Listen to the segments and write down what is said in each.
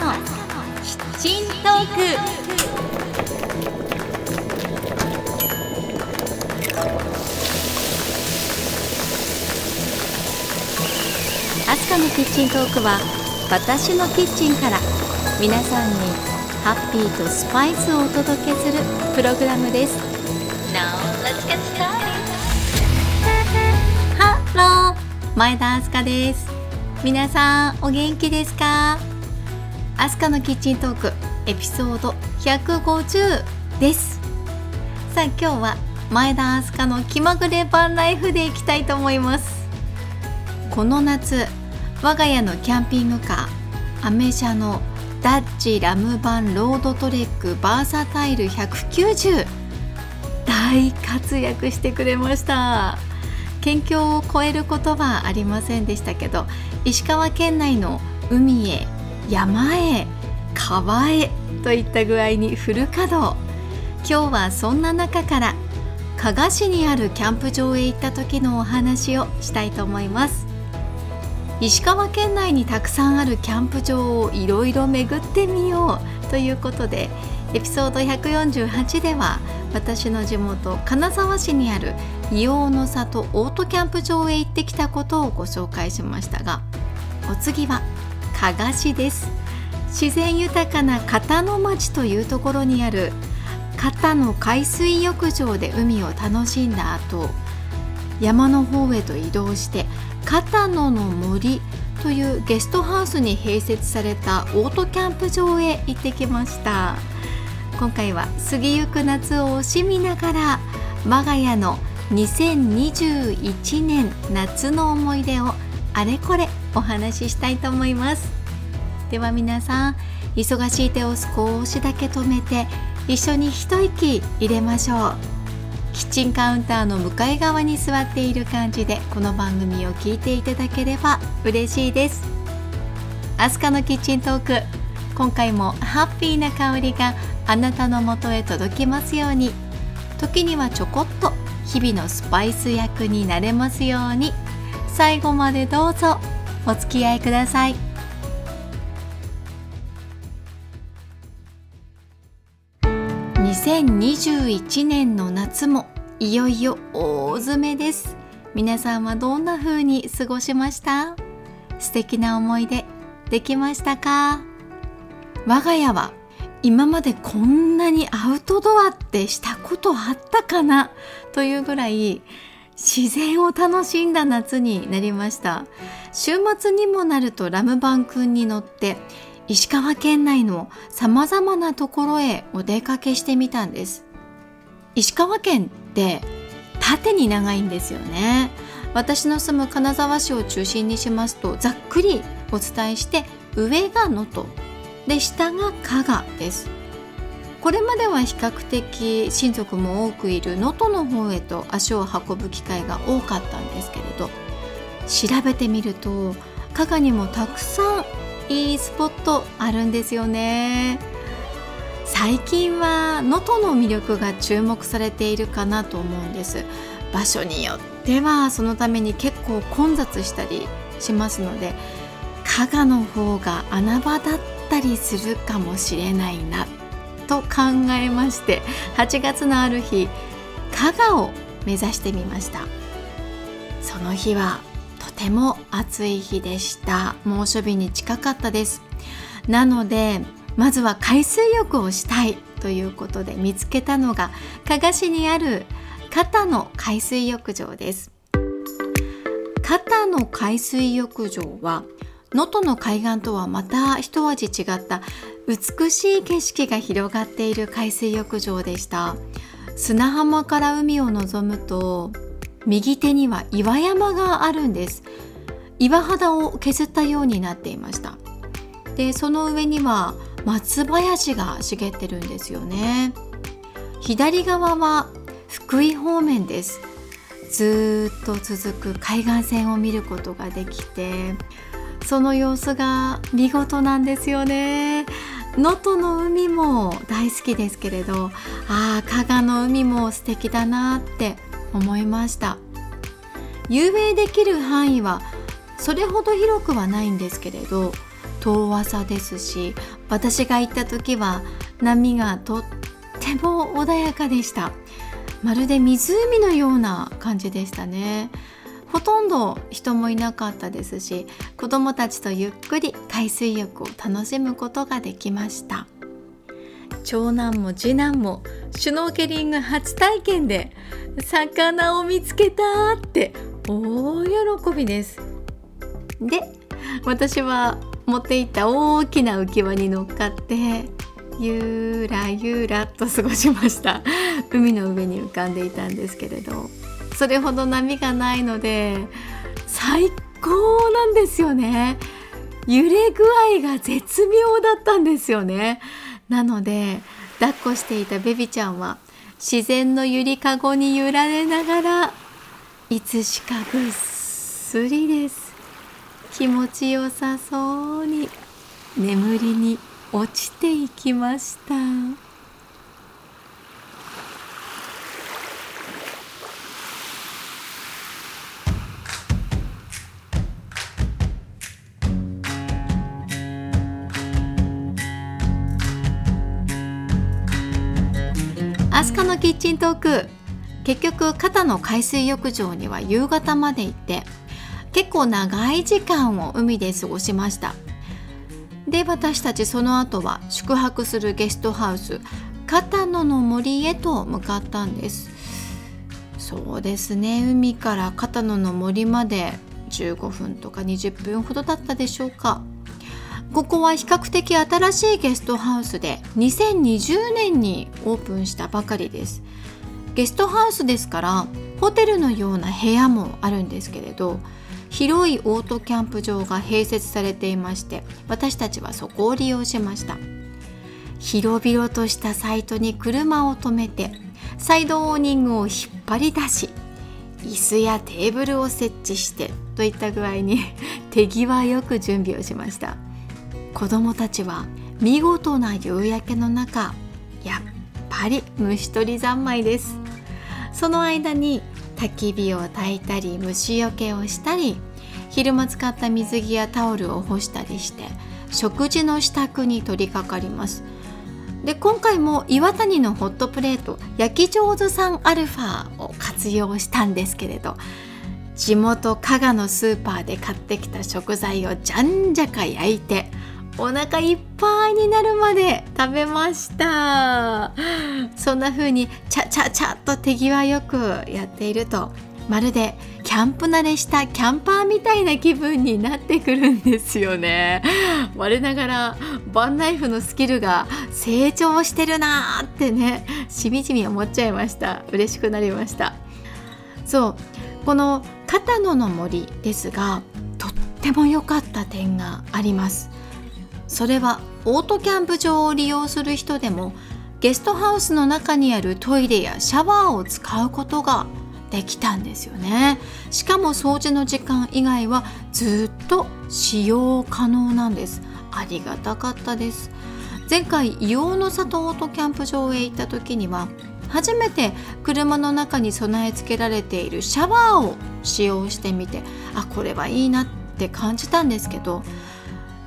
のキッチントーク。アスカのキッチントークは私のキッチンから皆さんにハッピーとスパイスをお届けするプログラムです。Now let's get started. Hello 前田明日香です。皆さんお元気ですか？アスカのキッチントークエピソード150です。さあ今日は前田明日香の気まぐれバンライフでいきたいと思います。この夏我が家のキャンピングカーアメ車のダッチラムバンロードトレックバーサタイル190大活躍してくれました。県境を越えることはありませんでしたけど石川県内の海へ山へ川へといった具合にフル稼働。今日はそんな中から加賀市にあるキャンプ場へ行った時のお話をしたいと思います。石川県内にたくさんあるキャンプ場をいろいろ巡ってみようということでエピソード148では私の地元金沢市にある硫黄の里オートキャンプ場へ行ってきたことをご紹介しましたがお次は加賀市です。自然豊かな片野町というところにある片野海水浴場で海を楽しんだ後山の方へと移動して片野の森というゲストハウスに併設されたオートキャンプ場へ行ってきました。今回は過ぎゆく夏を惜しみながら我が家の2021年夏の思い出をあれこれお話ししたいと思います。では皆さん忙しい手を少しだけ止めて一緒に一息入れましょう。キッチンカウンターの向かい側に座っている感じでこの番組を聞いていただければ嬉しいです。アスカのキッチントーク今回もハッピーな香りがあなたのもとへ届きますように。時にはちょこっと日々のスパイス役になれますように。最後までどうぞ。お付き合いください。2021年の夏もいよいよ大詰めです。皆さんはどんな風に過ごしました？素敵な思い出できましたか？我が家は今までこんなにアウトドアってしたことあったかな？というぐらい自然を楽しんだ夏になりました。週末にもなるとラムバン君に乗って石川県内の様々なところへお出かけしてみたんです。石川県って縦に長いんですよね。私の住む金沢市を中心にしますとざっくりお伝えして上が能登。で下が加賀です。これまでは比較的親族も多くいる能登の方へと足を運ぶ機会が多かったんですけれど調べてみると加賀にもたくさんいいスポットあるんですよね。最近は能登の魅力が注目されているかなと思うんです。場所によってはそのために結構混雑したりしますので加賀の方が穴場だったりするかもしれないな。と考えまして8月のある日加賀を目指してみました。その日はとても暑い日でした。猛暑日に近かったです。なのでまずは海水浴をしたいということで見つけたのが加賀市にある片野海水浴場です。片野海水浴場は能登の海岸とはまた一味違った美しい景色が広がっている海水浴場でした。砂浜から海を望むと右手には岩山があるんです。岩肌を削ったようになっていました。でその上には松林が茂ってるんですよね。左側は福井方面です。ずっと続く海岸線を見ることができてその様子が見事なんですよね。能登の海も大好きですけれどああ加賀の海も素敵だなって思いました。遊泳できる範囲はそれほど広くはないんですけれど遠浅ですし私が行った時は波がとっても穏やかでした。まるで湖のような感じでしたね。ほとんど人もいなかったですし子どもたちとゆっくり海水浴を楽しむことができました。長男も次男もシュノーケリング初体験で魚を見つけたって大喜びです。で私は持っていった大きな浮き輪に乗っかってゆらゆらと過ごしました。海の上に浮かんでいたんですけれどそれほど波がないので最高なんですよね。揺れ具合が絶妙だったんですよね。なので抱っこしていたベビちゃんは自然のゆりかごに揺られながらいつしかぐっすりです。気持ちよさそうに眠りに落ちていきました。アスカのキッチントーク。結局肩の海水浴場には夕方まで行って結構長い時間を海で過ごしました。で私たちその後は宿泊するゲストハウス片野の森へと向かったんです。そうですね。海から片野の森まで15分とか20分ほどだったでしょうか。ここは比較的新しいゲストハウスで2020年にオープンしたばかりです。ゲストハウスですからホテルのような部屋もあるんですけれど広いオートキャンプ場が併設されていまして私たちはそこを利用しました。広々としたサイトに車を止めてサイドオーニングを引っ張り出し椅子やテーブルを設置してといった具合に 手際よく準備をしました。子供たちは見事な夕焼けの中やっぱり虫取り三昧です。その間に焚き火を焚いたり虫よけをしたり昼間使った水着やタオルを干したりして食事の支度に取り掛かります。で今回も岩谷のホットプレート焼き上手産アルファを活用したんですけれど地元加賀のスーパーで買ってきた食材をじゃんじゃか焼いてお腹いっぱいになるまで食べました。そんな風にチャチャチャっと手際よくやっているとまるでキャンプ慣れしたキャンパーみたいな気分になってくるんですよね。我ながらバンナイフのスキルが成長してるなーってねしみじみ思っちゃいました。嬉しくなりました。そう。この片野の森ですがとっても良かった点があります。それはオートキャンプ場を利用する人でもゲストハウスの中にあるトイレやシャワーを使うことができたんですよね。しかも掃除の時間以外はずっと使用可能なんです。ありがたかったです。前回硫黄の里オートキャンプ場へ行った時には初めて車の中に備え付けられているシャワーを使用してみてあこれはいいなって感じたんですけど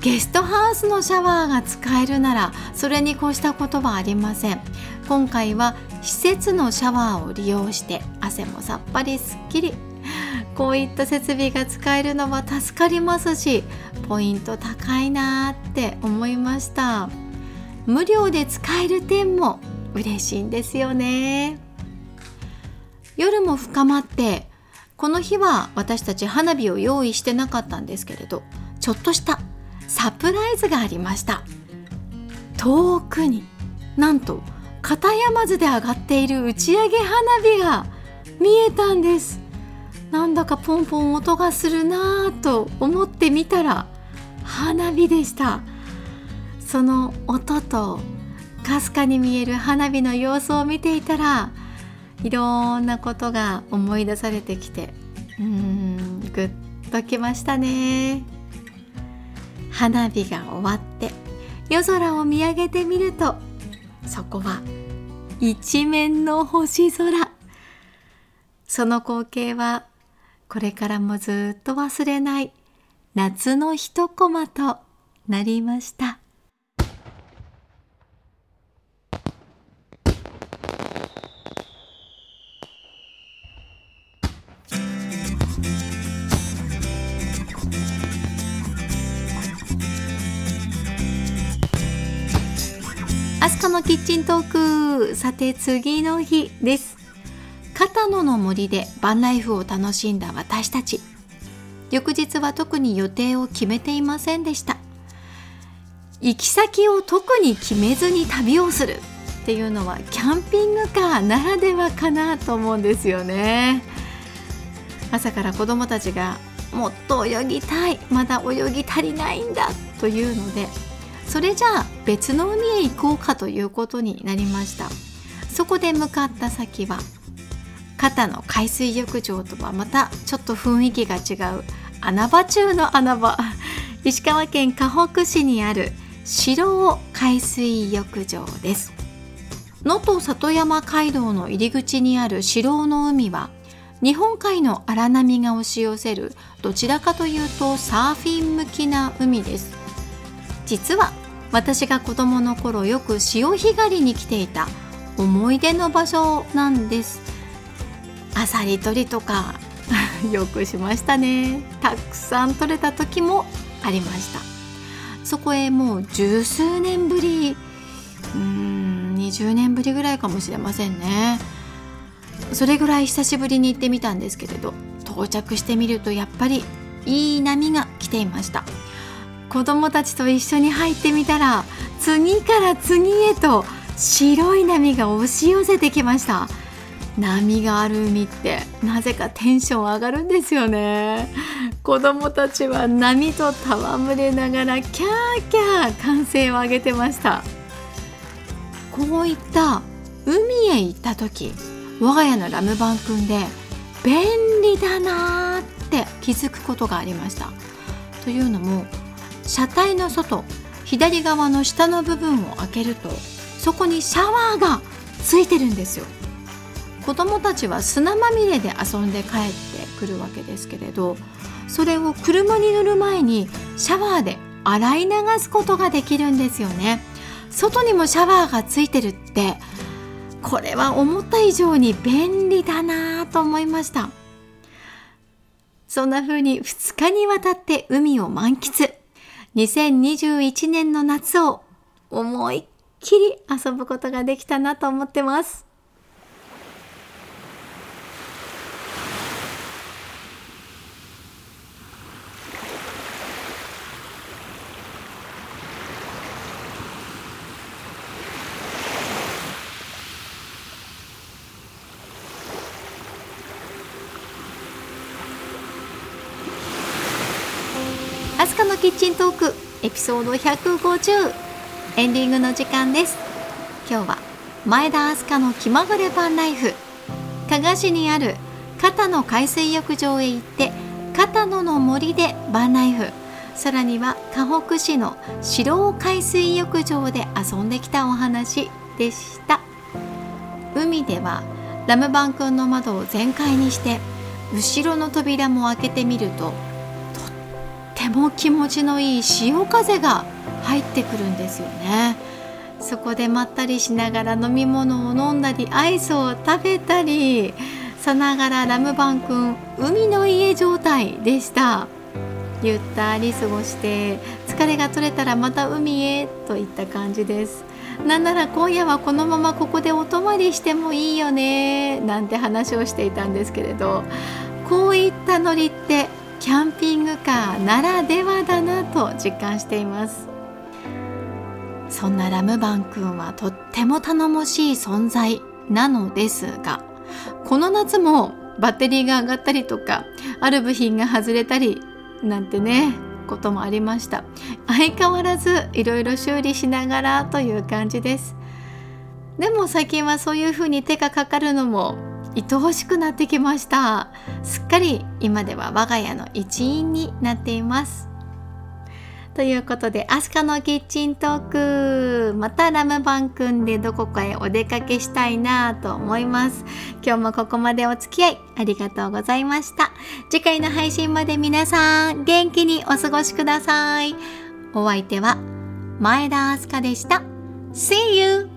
ゲストハウスのシャワーが使えるならそれに越したことはありません。今回は施設のシャワーを利用して汗もさっぱりすっきり。こういった設備が使えるのは助かりますしポイント高いなって思いました。無料で使える点も嬉しいんですよね。夜も深まってこの日は私たち花火を用意してなかったんですけれどちょっとしたサプライズがありました。遠くになんと片山津で上がっている打ち上げ花火が見えたんです。なんだかポンポン音がするなぁと思ってみたら花火でした。その音とかすかに見える花火の様子を見ていたらいろんなことが思い出されてきてうんグッときましたね。花火が終わって夜空を見上げてみるとそこは一面の星空。その光景はこれからもずっと忘れない夏の一コマとなりました。のキッチントークさて次の日です。片野の森でバンライフを楽しんだ私たち。翌日は特に予定を決めていませんでした。行き先を特に決めずに旅をするっていうのはキャンピングカーならではかなと思うんですよね。朝から子どもたちがもっと泳ぎたい。まだ泳ぎ足りないんだ。というのでそれじゃあ別の海へ行こうかということになりました。そこで向かった先は肩の海水浴場とはまたちょっと雰囲気が違う穴場中の穴場。石川県かほく市にある白尾海水浴場です。能登里山街道の入り口にある白尾の海は日本海の荒波が押し寄せるどちらかというとサーフィン向きな海です。実は私が子供の頃よく潮干狩りに来ていた思い出の場所なんです。あさり取りとか よくしましたね。たくさん取れた時もありました。そこへもう十数年ぶりうん20年ぶりぐらいかもしれませんね。それぐらい久しぶりに行ってみたんですけれど到着してみるとやっぱりいい波が来ていました。子供たちと一緒に入ってみたら次から次へと白い波が押し寄せてきました。波がある海ってなぜかテンション上がるんですよね。子供たちは波と戯れながらキャーキャー歓声を上げてました。こういった海へ行った時我が家のラム版くんで便利だなーって気づくことがありました。というのも車体の外左側の下の部分を開けるとそこにシャワーがついてるんですよ。子供たちは砂まみれで遊んで帰ってくるわけですけれどそれを車に乗る前にシャワーで洗い流すことができるんですよね。外にもシャワーがついてるってこれは思った以上に便利だなと思いました。そんな風に2日にわたって海を満喫。2021年の夏を思いっきり遊ぶことができたなと思ってます。のキッチントークエピソード150エンディングの時間です。今日は前田明日香の気まぐれパンライフ。加賀市にある片野海水浴場へ行って片野の森でバンライフ。さらには河北市の白尾海水浴場で遊んできたお話でした。海ではラムバン君の窓を全開にして後ろの扉も開けてみるとっても気持ちのいい潮風が入ってくるんですよね。そこでまったりしながら飲み物を飲んだりアイスを食べたりさながらラムバン君海の家状態でした。ゆったり過ごして疲れが取れたらまた海へといった感じです。なんなら今夜はこのままここでお泊まりしてもいいよねなんて話をしていたんですけれど。こういったノリってキャンピングカーならではだなと実感しています。そんなラムバン君はとっても頼もしい存在なのですがこの夏もバッテリーが上がったりとかある部品が外れたりなんてねこともありました。相変わらずいろいろ修理しながらという感じです。でも最近はそういう風に手がかかるのも愛おしくなってきましたすっかり今では我が家の一員になっていますということで、アスカのキッチントーク、またラムバン組んでどこかへお出かけしたいなと思います。今日もここまでお付き合いありがとうございました。次回の配信まで皆さん元気にお過ごしください。お相手は前田明日香でした See you!